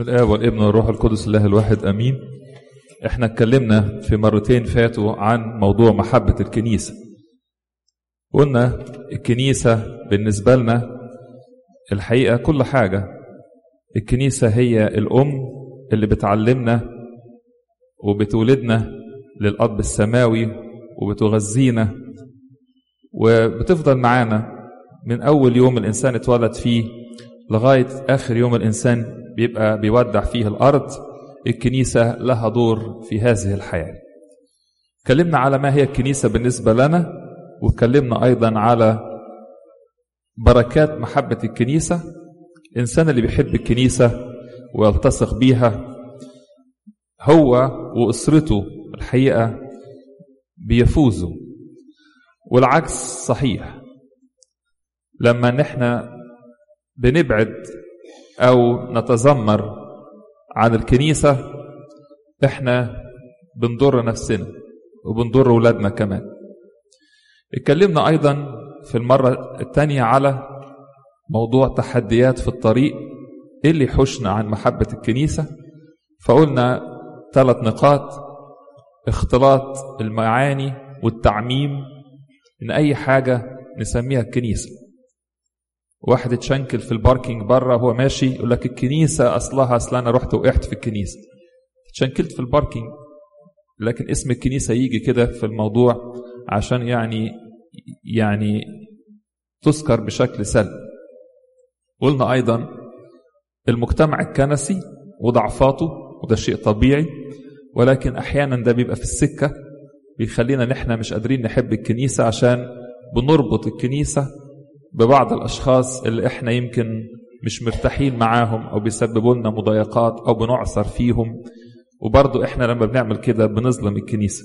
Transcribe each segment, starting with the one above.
الآب والابن والروح القدس الله الواحد أمين. إحنا اتكلمنا في مرتين فاتوا عن موضوع محبة الكنيسة. قلنا الكنيسة بالنسبة لنا الحقيقة كل حاجة. الكنيسة هي الأم اللي بتعلمنا وبتولدنا للأب السماوي وبتغذينا. وبتفضل معانا من أول يوم الإنسان اتولد فيه لغاية آخر يوم الإنسان بيبقى بيودع فيه الأرض الكنيسة لها دور في هذه الحياة. اتكلمنا على ما هي الكنيسة بالنسبة لنا واتكلمنا أيضا على بركات محبة الكنيسة. الإنسان اللي بيحب الكنيسة ويلتصق بيها هو وأسرته الحقيقة بيفوزوا. والعكس صحيح. لما نحن بنبعد أو نتذمر عن الكنيسة إحنا بنضر نفسنا وبنضر ولادنا كمان. اتكلمنا أيضا في المرة الثانية على موضوع تحديات في الطريق إيه اللي يحوشنا عن محبة الكنيسة. فقلنا ثلاث نقاط اختلاط المعاني والتعميم إن أي حاجة نسميها الكنيسة. واحد اتشنكل في ال parking بره وهو ماشي يقول لك الكنيسة أصلها أصل أنا رحت وقعت في الكنيسة. اتشنكلت في ال parking لكن اسم الكنيسة يجي كده في الموضوع عشان يعني يعني تذكر بشكل سلبي. قلنا أيضا المجتمع الكنسي وضعفاته وده شيء طبيعي ولكن أحيانا ده بيبقى في السكة بيخلينا نحن مش قادرين نحب الكنيسة عشان بنربط الكنيسة ببعض الأشخاص اللي إحنا يمكن مش مرتاحين معاهم أو بيسببوا لنا مضايقات أو بنعثر فيهم. وبرضو إحنا لما بنعمل كده بنظلم الكنيسة.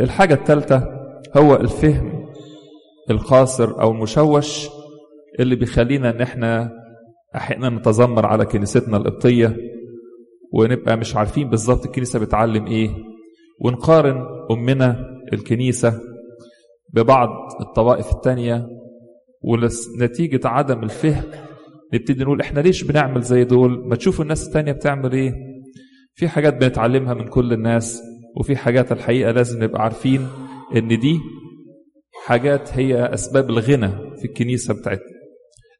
الحاجة الثالثة هو الفهم القاصر أو المشوش اللي بيخلينا إن إحنا أحيانا نتذمر على كنيستنا القبطية ونبقى مش عارفين بالظبط الكنيسة بتعلم إيه. ونقارن أمنا الكنيسة ببعض الطوائف التانية ونتيجة عدم الفهم نبتدي نقول إحنا ليش بنعمل زي دول؟ ما تشوفوا الناس التانية بتعمل إيه؟ في حاجات بنتعلمها من كل الناس وفي حاجات الحقيقة لازم نبقى عارفين إن دي حاجات هي أسباب الغنى في الكنيسة بتاعتنا.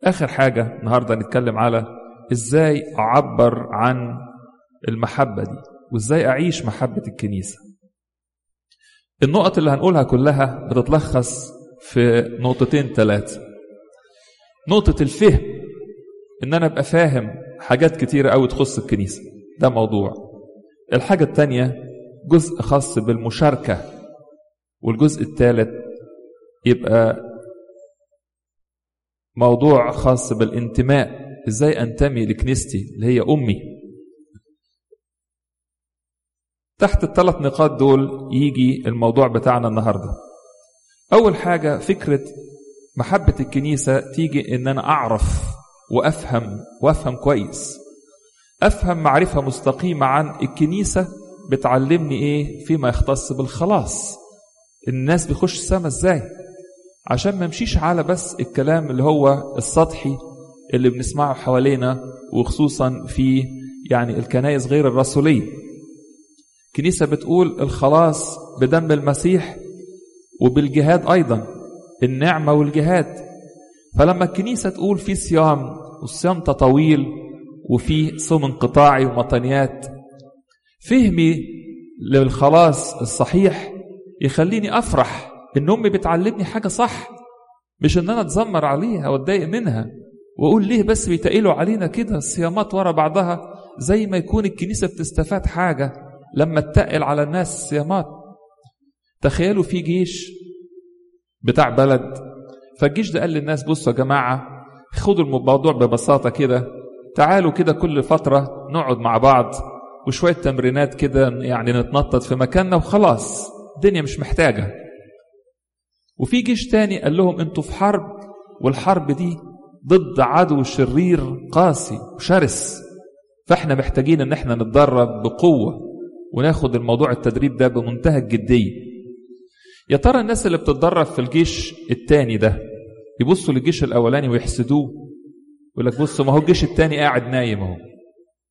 آخر حاجة النهاردة نتكلم على إزاي أعبر عن المحبة دي وإزاي أعيش محبة الكنيسة. النقط اللي هنقولها كلها بتتلخص في نقطتين ثلاثة نقطة الفهم إن أنا أبقى فاهم حاجات كتيرة أوي تخص الكنيسة. ده موضوع. الحاجة التانية جزء خاص بالمشاركة. والجزء الثالث يبقى موضوع خاص بالانتماء. إزاي أنتمي لكنيستي اللي هي أمي؟ تحت الثلاث نقاط دول يجي الموضوع بتاعنا النهارده. أول حاجة فكرة محبة الكنيسة تيجي إن أنا أعرف وأفهم وأفهم كويس. أفهم معرفة مستقيمة عن الكنيسة بتعلمني إيه فيما يختص بالخلاص. الناس بيخش السما إزاي؟ عشان ما نمشيش على بس الكلام اللي هو السطحي اللي بنسمعه حوالينا وخصوصا في يعني الكنائس غير الرسولية. كنيسة بتقول الخلاص بدم المسيح وبالجهاد أيضا. النعمة والجهاد. فلما الكنيسة تقول في صيام والصيام طويل وفي صوم انقطاعي ومطنيات فهمي للخلاص الصحيح يخليني أفرح إن أمي بتعلمني حاجة صح مش إن أنا أتذمر عليها وأتضايق منها وأقول ليه بس بيتقلوا علينا كده الصيامات ورا بعضها؟ زي ما يكون الكنيسة بتستفاد حاجة لما تتقل على الناس الصيامات تخيلوا في جيش بتاع بلد. فالجيش ده قال للناس بصوا يا جماعة خدوا الموضوع ببساطة كده تعالوا كده كل فترة نقعد مع بعض وشوية تمرينات كده يعني نتنطط في مكاننا وخلاص الدنيا مش محتاجة. وفي جيش تاني قال لهم أنتوا في حرب والحرب دي ضد عدو شرير قاسي وشرس فاحنا محتاجين إن إحنا نتدرب بقوة وناخد الموضوع التدريب ده بمنتهى الجدية. يا ترى الناس اللي بتتدرب في الجيش التاني ده يبصوا للجيش الأولاني ويحسدوه؟ يقول لك بصوا ما هو الجيش التاني قاعد نايم أهو.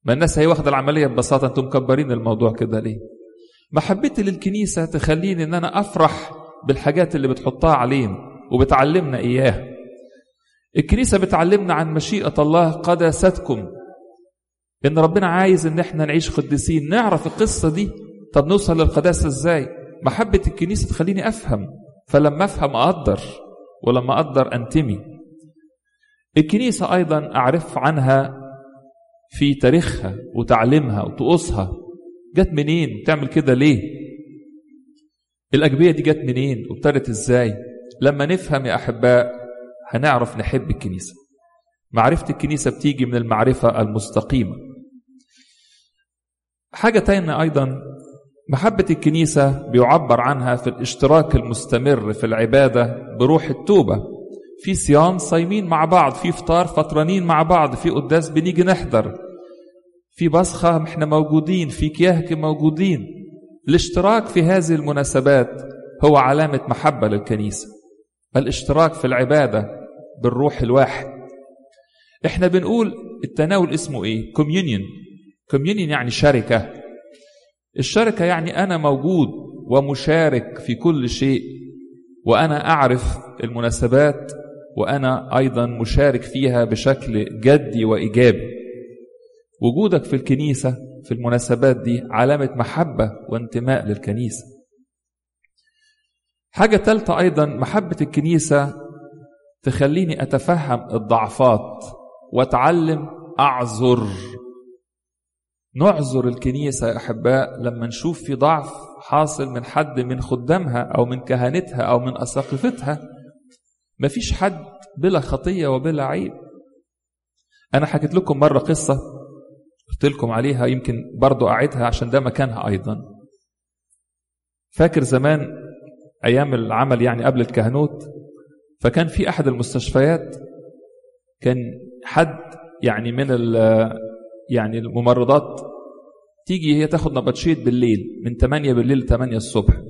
ما الناس هي واخدة العملية ببساطة أنتم مكبرين الموضوع كده ليه؟ محبتي للكنيسه تخليني إن أنا أفرح بالحاجات اللي بتحطها علينا وبتعلمنا إياها. الكنيسة بتعلمنا عن مشيئة الله قداستكم. إن ربنا عايز إن إحنا نعيش قديسين. نعرف القصة دي؟ طب نوصل للقداسة إزاي؟ محبة الكنيسة تخليني أفهم فلما أفهم أقدر ولما أقدر أنتمي. الكنيسة أيضا أعرف عنها في تاريخها وتعليمها وطقوسها. جت منين؟ بتعمل كده ليه؟ الاجبيه دي جت منين؟ وابتدت إزاي؟ لما نفهم يا أحباء هنعرف نحب الكنيسة. معرفة الكنيسة بتيجي من المعرفة المستقيمة. حاجة تانية أيضا محبة الكنيسة بيعبر عنها في الاشتراك المستمر في العبادة بروح التوبة. في صيام صايمين مع بعض في فطار فطرانين مع بعض في قداس بنيجي نحضر. في بصخة إحنا موجودين في كياهك موجودين. الاشتراك في هذه المناسبات هو علامة محبة للكنيسة. الاشتراك في العبادة بالروح الواحد. إحنا بنقول التناول اسمه إيه؟ communion communion يعني شركة. الشركة يعني أنا موجود ومشارك في كل شيء وأنا أعرف المناسبات وأنا أيضا مشارك فيها بشكل جدي وإيجابي. وجودك في الكنيسة في المناسبات دي علامة محبة وانتماء للكنيسة. حاجة ثالثة أيضا محبة الكنيسة تخليني أتفهم الضعفات وأتعلم أعذر. نعذر الكنيسة يا أحباء لما نشوف في ضعف حاصل من حد من خدامها أو من كهنتها أو من أساقفتها. مفيش حد بلا خطية وبلا عيب. أنا حكيت لكم مرة قصة قلت لكم عليها يمكن برضو أعيدها عشان ده مكانها أيضا. فاكر زمان أيام العمل يعني قبل الكهنوت؟ فكان في أحد المستشفيات كان حد يعني من يعني الممرضات تيجي هي تاخد نبطشيت بالليل من 8 بالليل ل 8 الصبح.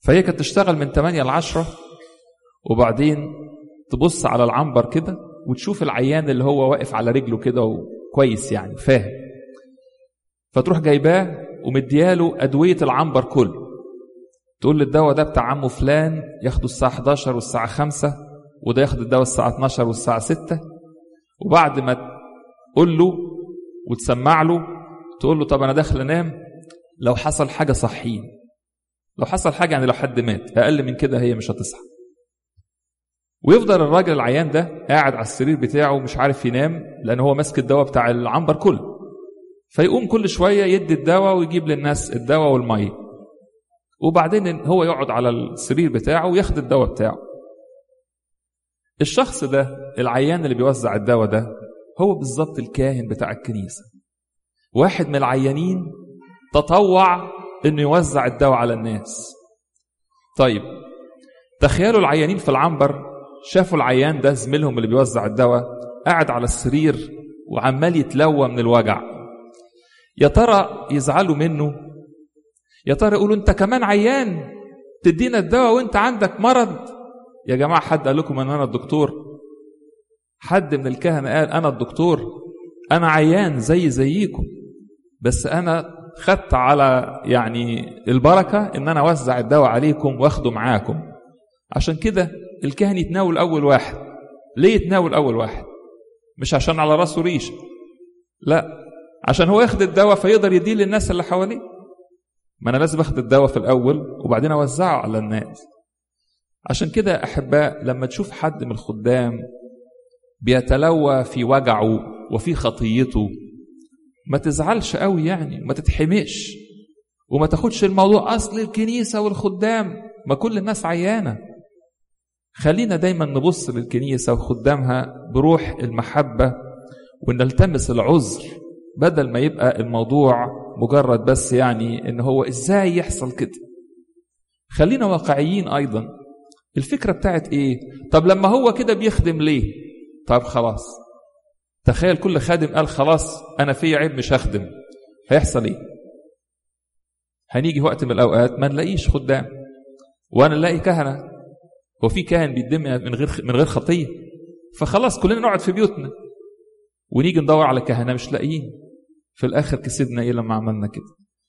فهي كانت تشتغل من 8 ل 10 وبعدين تبص على العنبر كده وتشوف العيان اللي هو واقف على رجله كده وكويس يعني فاهم. فتروح جايباه ومدياله أدوية العنبر كله. تقول له الدواء ده بتاع عمه فلان ياخده الساعة 11 والساعة 5 وده ياخد الدواء الساعة 12 والساعة 6 وبعد ما تقول له وتسمع له تقول له طب أنا داخل أنام لو حصل حاجة صحين لو حصل حاجة يعني لو حد مات أقل من كده هي مش هتصحى. ويفضل الراجل العيان ده قاعد على السرير بتاعه مش عارف ينام لأن هو ماسك الدواء بتاع العنبر كله. فيقوم كل شوية يدي الدواء ويجيب للناس الدواء والمية. وبعدين هو يقعد على السرير بتاعه وياخد الدواء بتاعه. الشخص ده العيان اللي بيوزع الدواء ده هو بالظبط الكاهن بتاع الكنيسة. واحد من العيانين تطوع إنه يوزع الدواء على الناس. طيب تخيلوا العيانين في العنبر شافوا العيان ده زميلهم اللي بيوزع الدواء قاعد على السرير وعمال يتلوى من الوجع. يا ترى يزعلوا منه؟ يا ترى يقولوا أنت كمان عيان تدينا الدواء وأنت عندك مرض؟ يا جماعة حد قال لكم إن أنا الدكتور؟ حد من الكهنة قال أنا الدكتور أنا عيان زي زيكم بس أنا خدت على يعني البركة إن أنا أوزع الدواء عليكم وأخده معاكم. عشان كده الكاهن يتناول أول واحد. ليه يتناول أول واحد؟ مش عشان على راسه ريشه لا عشان هو ياخد الدواء فيقدر يديه للناس اللي حواليه. ما أنا لازم آخد الدواء في الأول وبعدين أوزعه على الناس. عشان كده أحباء لما تشوف حد من الخدام بيتلوى في وجعه وفي خطيته. ما تزعلش قوي يعني ما تتحمقش. وما تاخدش الموضوع أصل الكنيسة والخدام ما كل الناس عيانة. خلينا دايما نبص للكنيسة وخدامها بروح المحبة ونلتمس العذر بدل ما يبقى الموضوع مجرد بس يعني إن هو إزاي يحصل كده. خلينا واقعيين أيضا. الفكرة بتاعت إيه؟ طب لما هو كده بيخدم ليه؟ طب خلاص. تخيل كل خادم قال خلاص أنا في عيب مش هخدم. هيحصل إيه؟ هنيجي وقت من الأوقات ما نلاقيش خدام. وأنا نلاقي كهنة. هو في كاهن بيدم من غير من غير خطية. فخلاص كلنا نقعد في بيوتنا. ونيجي ندور على كهنة مش لاقيين. في الآخر كسبنا إيه لما عملنا كده؟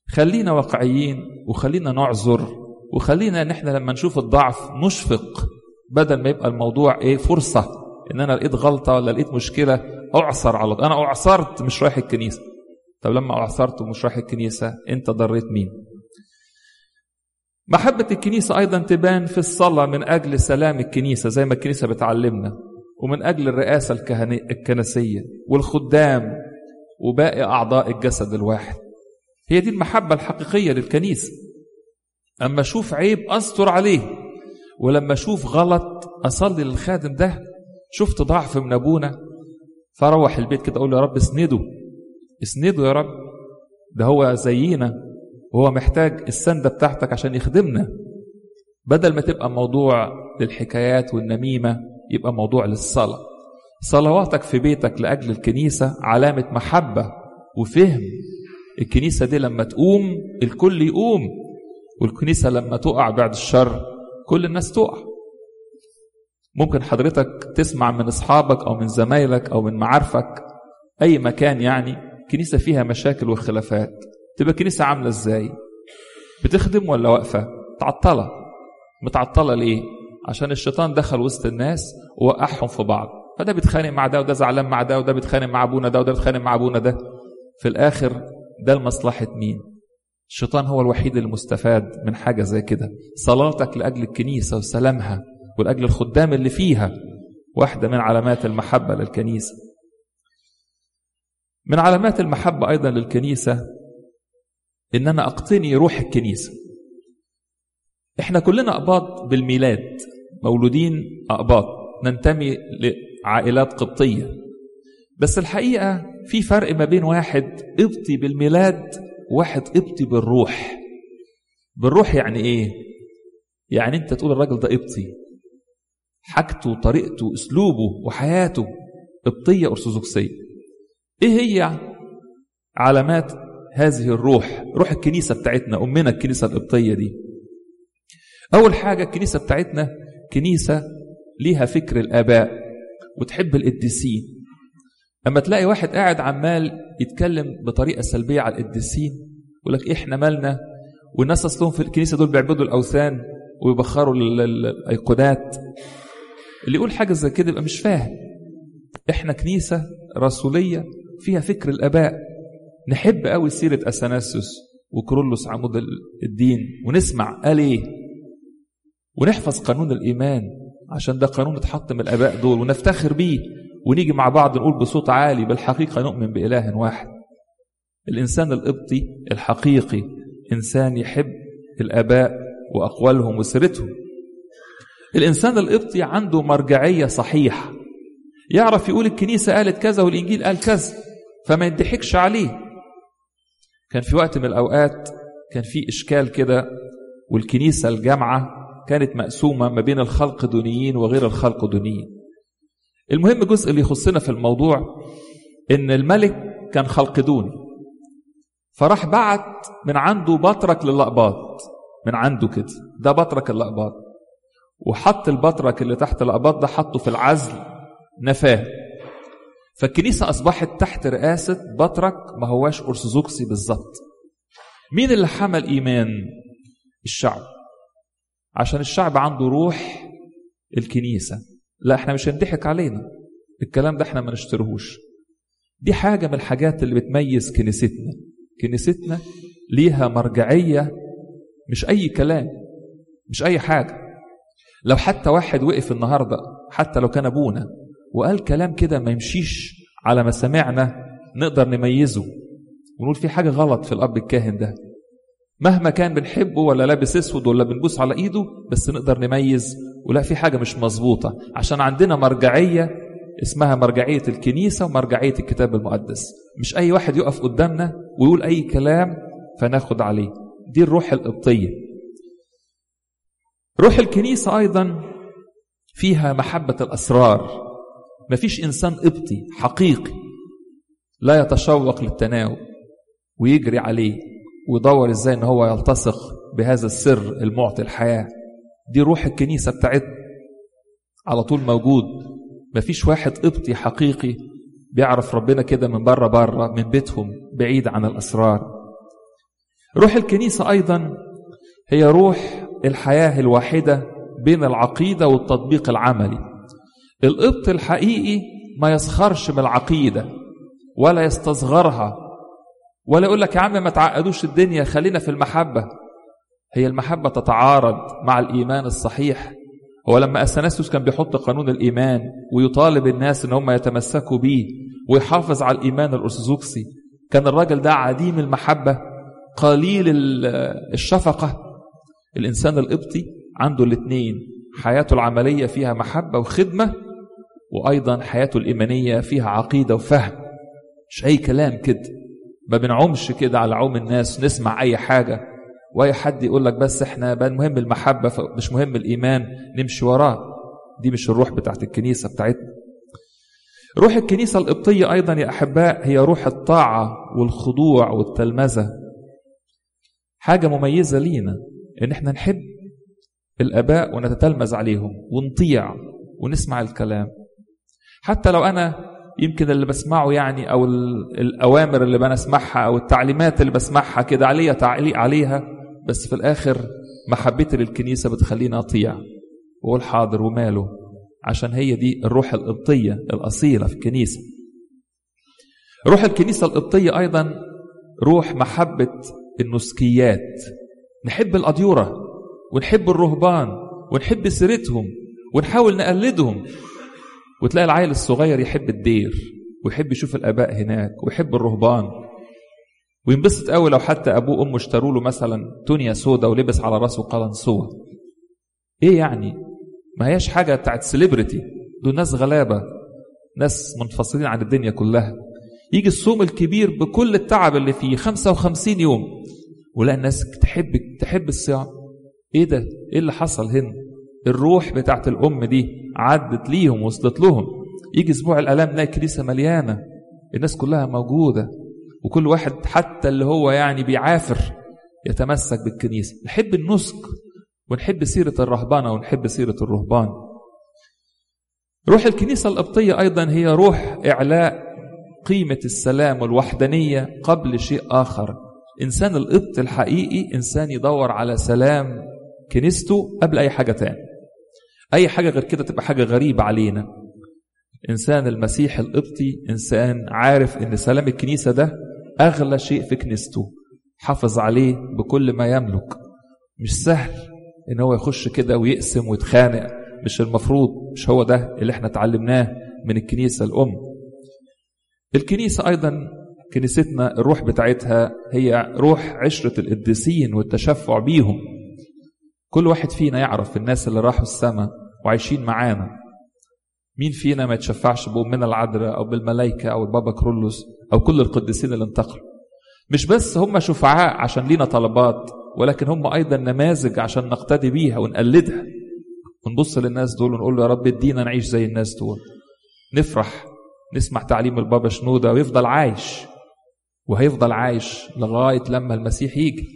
خلينا واقعيين وخلينا نعذر وخلينا إن إحنا لما نشوف الضعف نشفق بدل ما يبقى الموضوع إيه فرصة. إن أنا لقيت غلطة ولا لقيت مشكلة أعصر على أنا أعصرت مش رايح الكنيسة. طب لما أعصرت ومش رايح الكنيسة أنت ضريت مين؟ محبة الكنيسة أيضا تبان في الصلاة من أجل سلام الكنيسة زي ما الكنيسة بتعلمنا ومن أجل الرئاسة الكنسية والخدام وباقي أعضاء الجسد الواحد. هي دي المحبة الحقيقية للكنيسة. أما أشوف عيب أستر عليه ولما أشوف غلط أصلي للخادم ده شفت ضعف من أبونا فأروح البيت كده أقول له يا رب اسنده اسنده يا رب ده هو زينا وهو محتاج السندة بتاعتك عشان يخدمنا. بدل ما تبقى موضوع للحكايات والنميمة يبقى موضوع للصلاة. صلواتك في بيتك لأجل الكنيسة علامة محبة وفهم. الكنيسة دي لما تقوم الكل يقوم والكنيسة لما تقع بعد الشر كل الناس تقع. ممكن حضرتك تسمع من أصحابك أو من زمايلك أو من معارفك أي مكان يعني كنيسة فيها مشاكل وخلافات. تبقى كنيسة عاملة إزاي؟ بتخدم ولا واقفة؟ تعطلة. متعطلة ليه؟ عشان الشيطان دخل وسط الناس ووقعهم في بعض. فده بيتخانق مع ده وده زعلان مع ده وده بيتخانق مع أبونا ده وده بيتخانق مع أبونا ده. في الآخر ده لمصلحة مين؟ الشيطان هو الوحيد المستفاد من حاجة زي كده. صلاتك لأجل الكنيسة وسلامها. ولاجل الخدام اللي فيها واحدة من علامات المحبة للكنيسة. من علامات المحبة أيضا للكنيسة إن أنا أقتني روح الكنيسة. إحنا كلنا أقباط بالميلاد مولودين أقباط ننتمي لعائلات قبطية. بس الحقيقة في فرق ما بين واحد قبطي بالميلاد وواحد قبطي بالروح. بالروح يعني إيه؟ يعني أنت تقول الراجل ده قبطي. حاجته وطريقته واسلوبه وحياته قبطية أرثوذكسية. إيه هي علامات هذه الروح؟ روح الكنيسة بتاعتنا أمنا الكنيسة القبطية دي. أول حاجة الكنيسة بتاعتنا كنيسة ليها فكر الآباء وتحب القديسين. أما تلاقي واحد قاعد عمال يتكلم بطريقة سلبية على القديسين يقول لك إحنا مالنا؟ والناس أصلهم في الكنيسة دول بيعبدوا الأوثان ويبخروا الأيقونات اللي يقول حاجة زي كده يبقى مش فاهم. إحنا كنيسة رسولية فيها فكر الآباء. نحب قوي سيرة أثناسيوس وكرولوس عمود الدين ونسمع قال إيه؟ ونحفظ قانون الإيمان عشان ده قانون اتحط من الآباء دول ونفتخر بيه ونيجي مع بعض نقول بصوت عالي بالحقيقة نؤمن بإله واحد. الإنسان القبطي الحقيقي إنسان يحب الآباء وأقوالهم وسيرتهم. الإنسان القبطي عنده مرجعية صحيحة. يعرف يقول الكنيسة قالت كذا والإنجيل قال كذا فما يضحكش عليه. كان في وقت من الأوقات كان في إشكال كده والكنيسة الجامعة كانت مقسومة ما بين الخلق دونيين وغير الخلق دونيين. المهم الجزء اللي يخصنا في الموضوع إن الملك كان خلقدوني فراح بعت من عنده بطرك للأقباط من عنده كده ده بطرك الأقباط وحط البطرك اللي تحت الأقباط ده حطه في العزل نفاه. فالكنيسة أصبحت تحت رئاسة بطرك ما هواش أرثوذكسي بالظبط. مين اللي حمل إيمان؟ الشعب. عشان الشعب عنده روح الكنيسة. لا إحنا مش هنضحك علينا. الكلام ده إحنا ما نشتريهوش. دي حاجة من الحاجات اللي بتميز كنيستنا. كنيستنا ليها مرجعية مش أي كلام مش أي حاجة. لو حتى واحد وقف النهاردة حتى لو كان أبونا وقال كلام كده ما يمشيش على ما سمعنا نقدر نميزه ونقول في حاجة غلط في الأب الكاهن ده. مهما كان بنحبه ولا لابس أسود ولا بنبوس على إيده بس نقدر نميز. ولا في حاجة مش مظبوطة عشان عندنا مرجعية اسمها مرجعية الكنيسة ومرجعية الكتاب المقدس. مش أي واحد يقف قدامنا ويقول أي كلام فناخد عليه. دي الروح القبطية. روح الكنيسة أيضا فيها محبة الأسرار. مفيش إنسان قبطي حقيقي لا يتشوق للتناول ويجري عليه ويدور إزاي إن هو يلتصق بهذا السر المعطي الحياة. دي روح الكنيسة بتاعتنا على طول موجود. مفيش واحد قبطي حقيقي بيعرف ربنا كده من بره بره من بيتهم بعيد عن الأسرار. روح الكنيسة أيضا هي روح الحياة الواحدة بين العقيدة والتطبيق العملي. القبط الحقيقي ما يسخرش من العقيدة ولا يستصغرها. ولا يقول لك يا عم ما تعقدوش الدنيا خلينا في المحبة. هي المحبة تتعارض مع الإيمان الصحيح. هو لما أثناسيوس كان بيحط قانون الإيمان ويطالب الناس إن هم يتمسكوا بيه ويحافظ على الإيمان الأرثوذكسي كان الراجل ده عديم المحبة قليل الشفقة. الإنسان القبطي عنده الاثنين حياته العملية فيها محبة وخدمة وأيضا حياته الإيمانية فيها عقيدة وفهم. مش أي كلام كده. ما بنعومش كده على عوم الناس نسمع أي حاجة. وأي حد يقول لك بس إحنا بقى مهم المحبة مش مهم الإيمان نمشي وراه. دي مش الروح بتاعت الكنيسة بتاعتنا. روح الكنيسة القبطية أيضا يا أحباء هي روح الطاعة والخضوع والتلمذة. حاجة مميزة لينا. ان إحنا نحب الآباء ونتتلمذ عليهم ونطيع ونسمع الكلام. حتى لو أنا يمكن اللي بسمعه يعني أو الأوامر اللي بنسمعها أو التعليمات اللي بسمعها كده عليا تعليق عليها بس في الآخر محبتي للكنيسة بتخليني أطيع واقول حاضر وماله عشان هي دي الروح القبطية الأصيلة في الكنيسة. روح الكنيسة القبطية أيضا روح محبة النسكيات. نحب الأديورة ونحب الرهبان ونحب سيرتهم ونحاول نقلدهم. وتلاقي العيل الصغير يحب الدير ويحب يشوف الآباء هناك ويحب الرهبان. وينبسط قوي لو حتى أبوه وأمه اشتروا له مثلا تونيا سودا ولبس على راسه قلنسوه إيه يعني؟ ما هياش حاجة بتاعت سليبرتي دول ناس غلابة ناس منفصلين عن الدنيا كلها. يجي الصوم الكبير بكل التعب اللي فيه 55 يوم. ولا الناس تحب تحب الصيام. إيه ده؟ إيه اللي حصل هنا؟ الروح بتاعت الأم دي عدت ليهم وصلت لهم. يجي أسبوع الألام نلاقي الكنيسة مليانة. الناس كلها موجودة. وكل واحد حتى اللي هو يعني بيعافر يتمسك بالكنيسة. نحب النسك ونحب سيرة الرهبانة ونحب سيرة الرهبان. روح الكنيسة القبطيه أيضا هي روح إعلاء قيمة السلام والوحدانية قبل شيء آخر. إنسان القبط الحقيقي إنسان يدور على سلام كنيسته قبل أي حاجة تاني. أي حاجة غير كده تبقى حاجة غريبة علينا. إنسان المسيح القبطي إنسان عارف إن سلام الكنيسة ده أغلى شيء في كنيسته. حافظ عليه بكل ما يملك. مش سهل إن هو يخش كده ويقسم ويتخانق. مش المفروض مش هو ده اللي إحنا اتعلمناه من الكنيسة الأم. الكنيسة أيضا كنيستنا الروح بتاعتها هي روح عشرة القديسين والتشفع بيهم. كل واحد فينا يعرف الناس اللي راحوا السماء وعايشين معانا. مين فينا ما يتشفعش بأمنا العذراء أو بالملائكة أو البابا كرولوس أو كل القديسين اللي انتقلوا؟ مش بس هم شفعاء عشان لينا طلبات ولكن هم أيضا نماذج عشان نقتدي بيها ونقلدها. ونبص للناس دول ونقول له يا رب ادينا نعيش زي الناس دول. نفرح نسمع تعليم البابا شنودة ويفضل عايش. وهيفضل عايش لغاية لما المسيح يجي.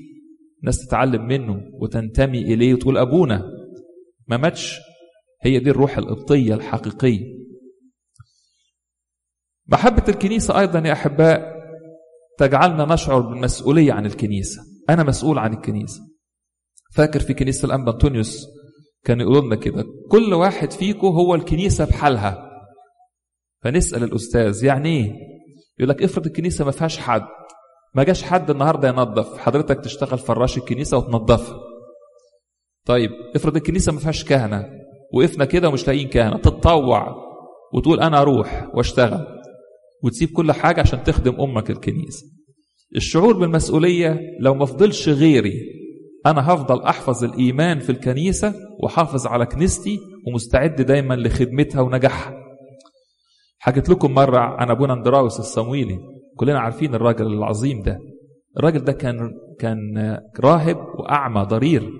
ناس تتعلم منه وتنتمي إليه وتقول أبونا. ما ماتش. هي دي الروح القبطية الحقيقية. محبة الكنيسة أيضا يا أحباء تجعلنا نشعر بالمسؤولية عن الكنيسة. أنا مسؤول عن الكنيسة. فاكر في كنيسة الأنبا أنطونيوس كان يقولوا لنا كده كل واحد فيكم هو الكنيسة بحالها. فنسأل الأستاذ يعني إيه؟ يقول لك افرض الكنيسة ما فيهاش حد ما جاش حد النهارده ينظف حضرتك تشتغل فراش الكنيسة وتنظفها طيب افرض الكنيسة ما فيهاش كهنة وقفنا كده ومش لاقيين كهنة تتطوع وتقول أنا أروح وأشتغل وتسيب كل حاجة عشان تخدم أمك الكنيسة. الشعور بالمسؤولية لو ما فضلش غيري أنا هفضل أحفظ الإيمان في الكنيسة وحافظ على كنيستي ومستعد دايما لخدمتها ونجاحها. حكيت لكم مرة عن أبونا أندراوس الصمويلي. كلنا عارفين الراجل العظيم ده. الراجل ده كان كان راهب وأعمى ضرير.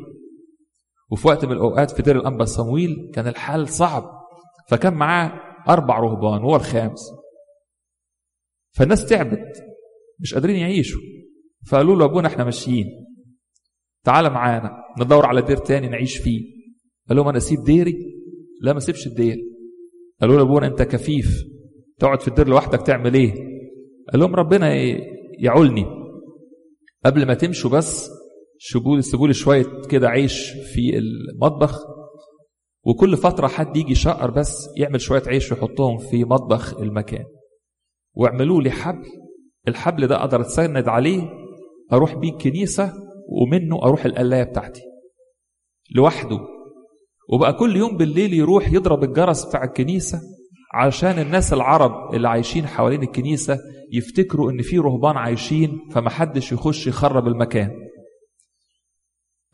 وفي وقت من الأوقات في دير الأنبا صمويل كان الحال صعب. فكان معاه أربع رهبان هو الخامس. فالناس تعبت. مش قادرين يعيشوا. فقالوا له أبونا إحنا ماشيين. تعال معانا. ندور على دير تاني نعيش فيه. قال لهم أنا أسيب ديري؟ لا ما سيبش الدير. قالوا له أبونا أنت كفيف. تقعد في الدير لوحدك تعمل إيه؟ قال لهم ربنا يعولني. قبل ما تمشوا بس سيبوا لي شوية كده عيش في المطبخ. وكل فترة حد يجي يشقر بس يعمل شوية عيش ويحطهم في مطبخ المكان. واعملوا لي حبل. الحبل ده أقدر أتسند عليه أروح بيه الكنيسة ومنه أروح القلاية بتاعتي. لوحده. وبقى كل يوم بالليل يروح يضرب الجرس بتاع الكنيسة عشان الناس العرب اللي عايشين حوالين الكنيسة يفتكروا إن في رهبان عايشين فمحدش يخش يخرب المكان.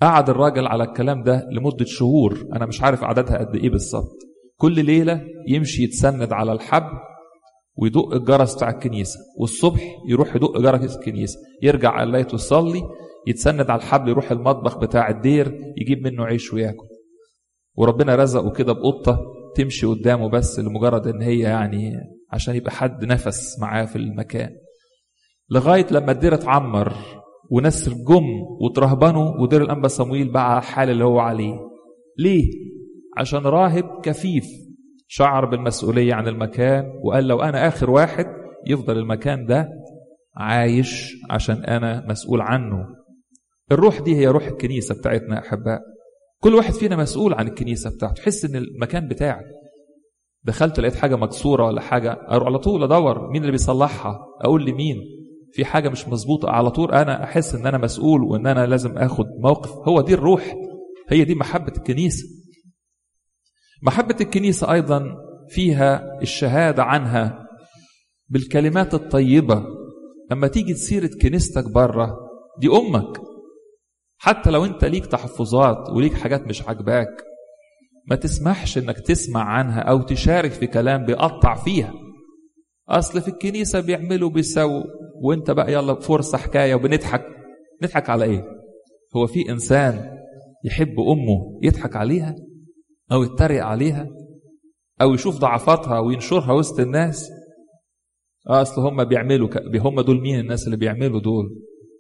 قعد الراجل على الكلام ده لمدة شهور أنا مش عارف عددها قد إيه بالظبط. كل ليلة يمشي يتسند على الحبل ويدق الجرس بتاع الكنيسة والصبح يروح يدق جرس الكنيسة يرجع قلايته يصلي يتسند على الحبل يروح المطبخ بتاع الدير يجيب منه عيش وياكل. وربنا رزقه كده بقطة تمشي قدامه بس لمجرد إن هي يعني عشان يبقى حد نفس معاه في المكان. لغاية لما الدير اتعمر وناس جم وترهبنوا ودير الأنبا صمويل بقى على الحال اللي هو عليه. ليه؟ عشان راهب كفيف شعر بالمسؤولية عن المكان وقال لو أنا آخر واحد يفضل المكان ده عايش عشان أنا مسؤول عنه. الروح دي هي روح الكنيسة بتاعتنا أحباء. كل واحد فينا مسؤول عن الكنيسة بتاعته. تحس إن المكان بتاعك. دخلت لقيت حاجة مكسورة ولا حاجة. أروح على طول أدور مين اللي بيصلحها. أقول لمين؟ في حاجة مش مظبوطة. على طول أنا أحس إن أنا مسؤول وإن أنا لازم آخد موقف. هو دي الروح. هي دي محبة الكنيسة. محبة الكنيسة أيضا فيها الشهادة عنها بالكلمات الطيبة. لما تيجي تسيرة كنيستك بره دي أمك. حتى لو أنت ليك تحفظات وليك حاجات مش عاجباك ما تسمحش إنك تسمع عنها أو تشارك في كلام بيقطع فيها. أصل في الكنيسة بيعملوا بيسووا وأنت بقى يلا فرصة حكاية وبنضحك. نضحك على إيه؟ هو في إنسان يحب أمه يضحك عليها أو يتريق عليها أو يشوف ضعفاتها وينشرها وسط الناس؟ أصل هم بيعملوا ك... هم دول مين الناس اللي بيعملوا دول؟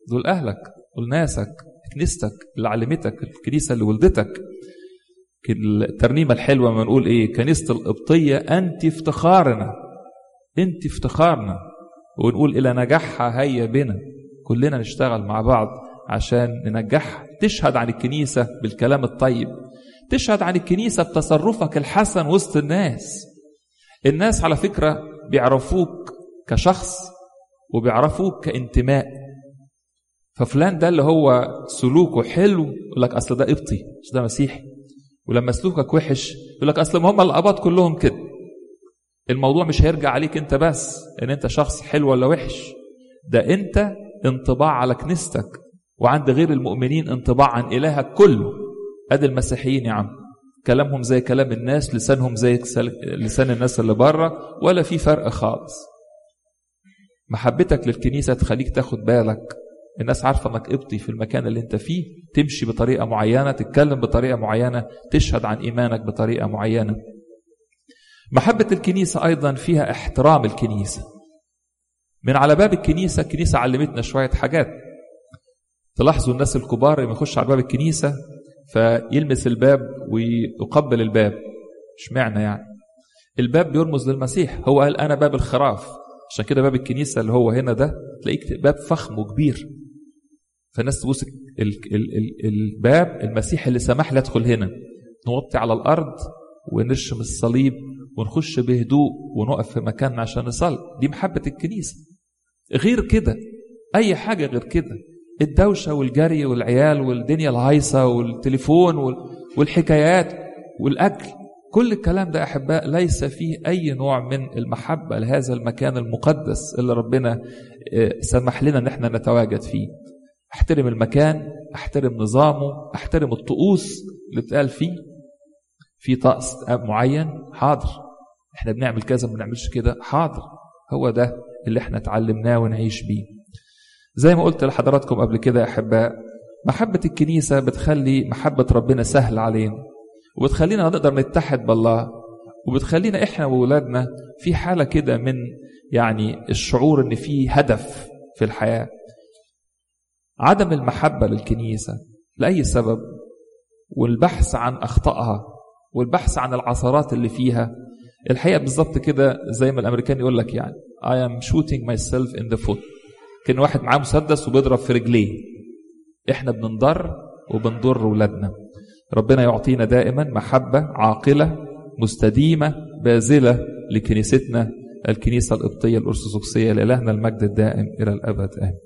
دول أهلك دول ناسك. كنيستك اللي علمتك الكنيسة اللي ولدتك. الترنيمة الحلوة ما نقول إيه كنيسة القبطية أنت افتخارنا أنت افتخارنا. ونقول إلى نجاحها هيا بنا. كلنا نشتغل مع بعض عشان ننجحها تشهد عن الكنيسة بالكلام الطيب. تشهد عن الكنيسة بتصرفك الحسن وسط الناس. الناس على فكرة بيعرفوك كشخص وبيعرفوك كانتماء. ففلان ده اللي هو سلوكه حلو يقول لك أصل ده قبطي مش ده مسيحي. ولما سلوكك وحش يقول لك أصل ما هم الأباط كلهم كده. الموضوع مش هيرجع عليك أنت بس إن أنت شخص حلو ولا وحش. ده أنت انطباع على كنيستك وعند غير المؤمنين انطباع عن إلهك كله. أدي المسيحيين يا عم. كلامهم زي كلام الناس لسانهم زي لسان الناس اللي بره ولا في فرق خالص. محبتك للكنيسة تخليك تاخد بالك الناس عارفة إنك قبطي في المكان اللي أنت فيه تمشي بطريقة معينة تتكلم بطريقة معينة تشهد عن إيمانك بطريقة معينة. محبة الكنيسة أيضا فيها احترام الكنيسة. من على باب الكنيسة الكنيسة علمتنا شوية حاجات. تلاحظوا الناس الكبار لما يخش على باب الكنيسة فيلمس الباب ويقبل الباب. مش معنى يعني؟ الباب بيرمز للمسيح. هو قال أنا باب الخراف. عشان كده باب الكنيسة اللي هو هنا ده تلاقيك باب فخم وكبير فالناس تبص ال- ال- ال- الباب المسيح اللي سمح لي ادخل هنا. نوطي على الأرض ونرشم الصليب ونخش بهدوء ونقف في مكاننا عشان نصلي. دي محبة الكنيسة. غير كده أي حاجة غير كده. الدوشة والجري والعيال والدنيا الهايصة والتليفون والحكايات والأكل. كل الكلام ده أحباء ليس فيه أي نوع من المحبة لهذا المكان المقدس اللي ربنا سمح لنا أن إحنا نتواجد فيه. أحترم المكان أحترم نظامه أحترم الطقوس اللي بتقال فيه. في طقس معين حاضر. إحنا بنعمل كذا ما بنعملش كده حاضر. هو ده اللي إحنا اتعلمناه ونعيش بيه. زي ما قلت لحضراتكم قبل كده يا أحباء محبة الكنيسة بتخلي محبة ربنا سهل علينا وبتخلينا نقدر نتحد بالله وبتخلينا إحنا وولادنا في حالة كده من يعني الشعور إن في هدف في الحياة. عدم المحبة للكنيسة لأي سبب؟ والبحث عن أخطائها والبحث عن العثرات اللي فيها. الحقيقة بالظبط كده زي ما الأمريكان يقول لك يعني I am shooting myself in the foot. كان واحد معاه مسدس وبيضرب في رجليه. إحنا بننضر وبنضر ولادنا ربنا يعطينا دائما محبة عاقلة مستديمة باذلة لكنيستنا الكنيسة القبطية الأرثوذكسية لإلهنا المجد الدائم إلى الأبد. آمين.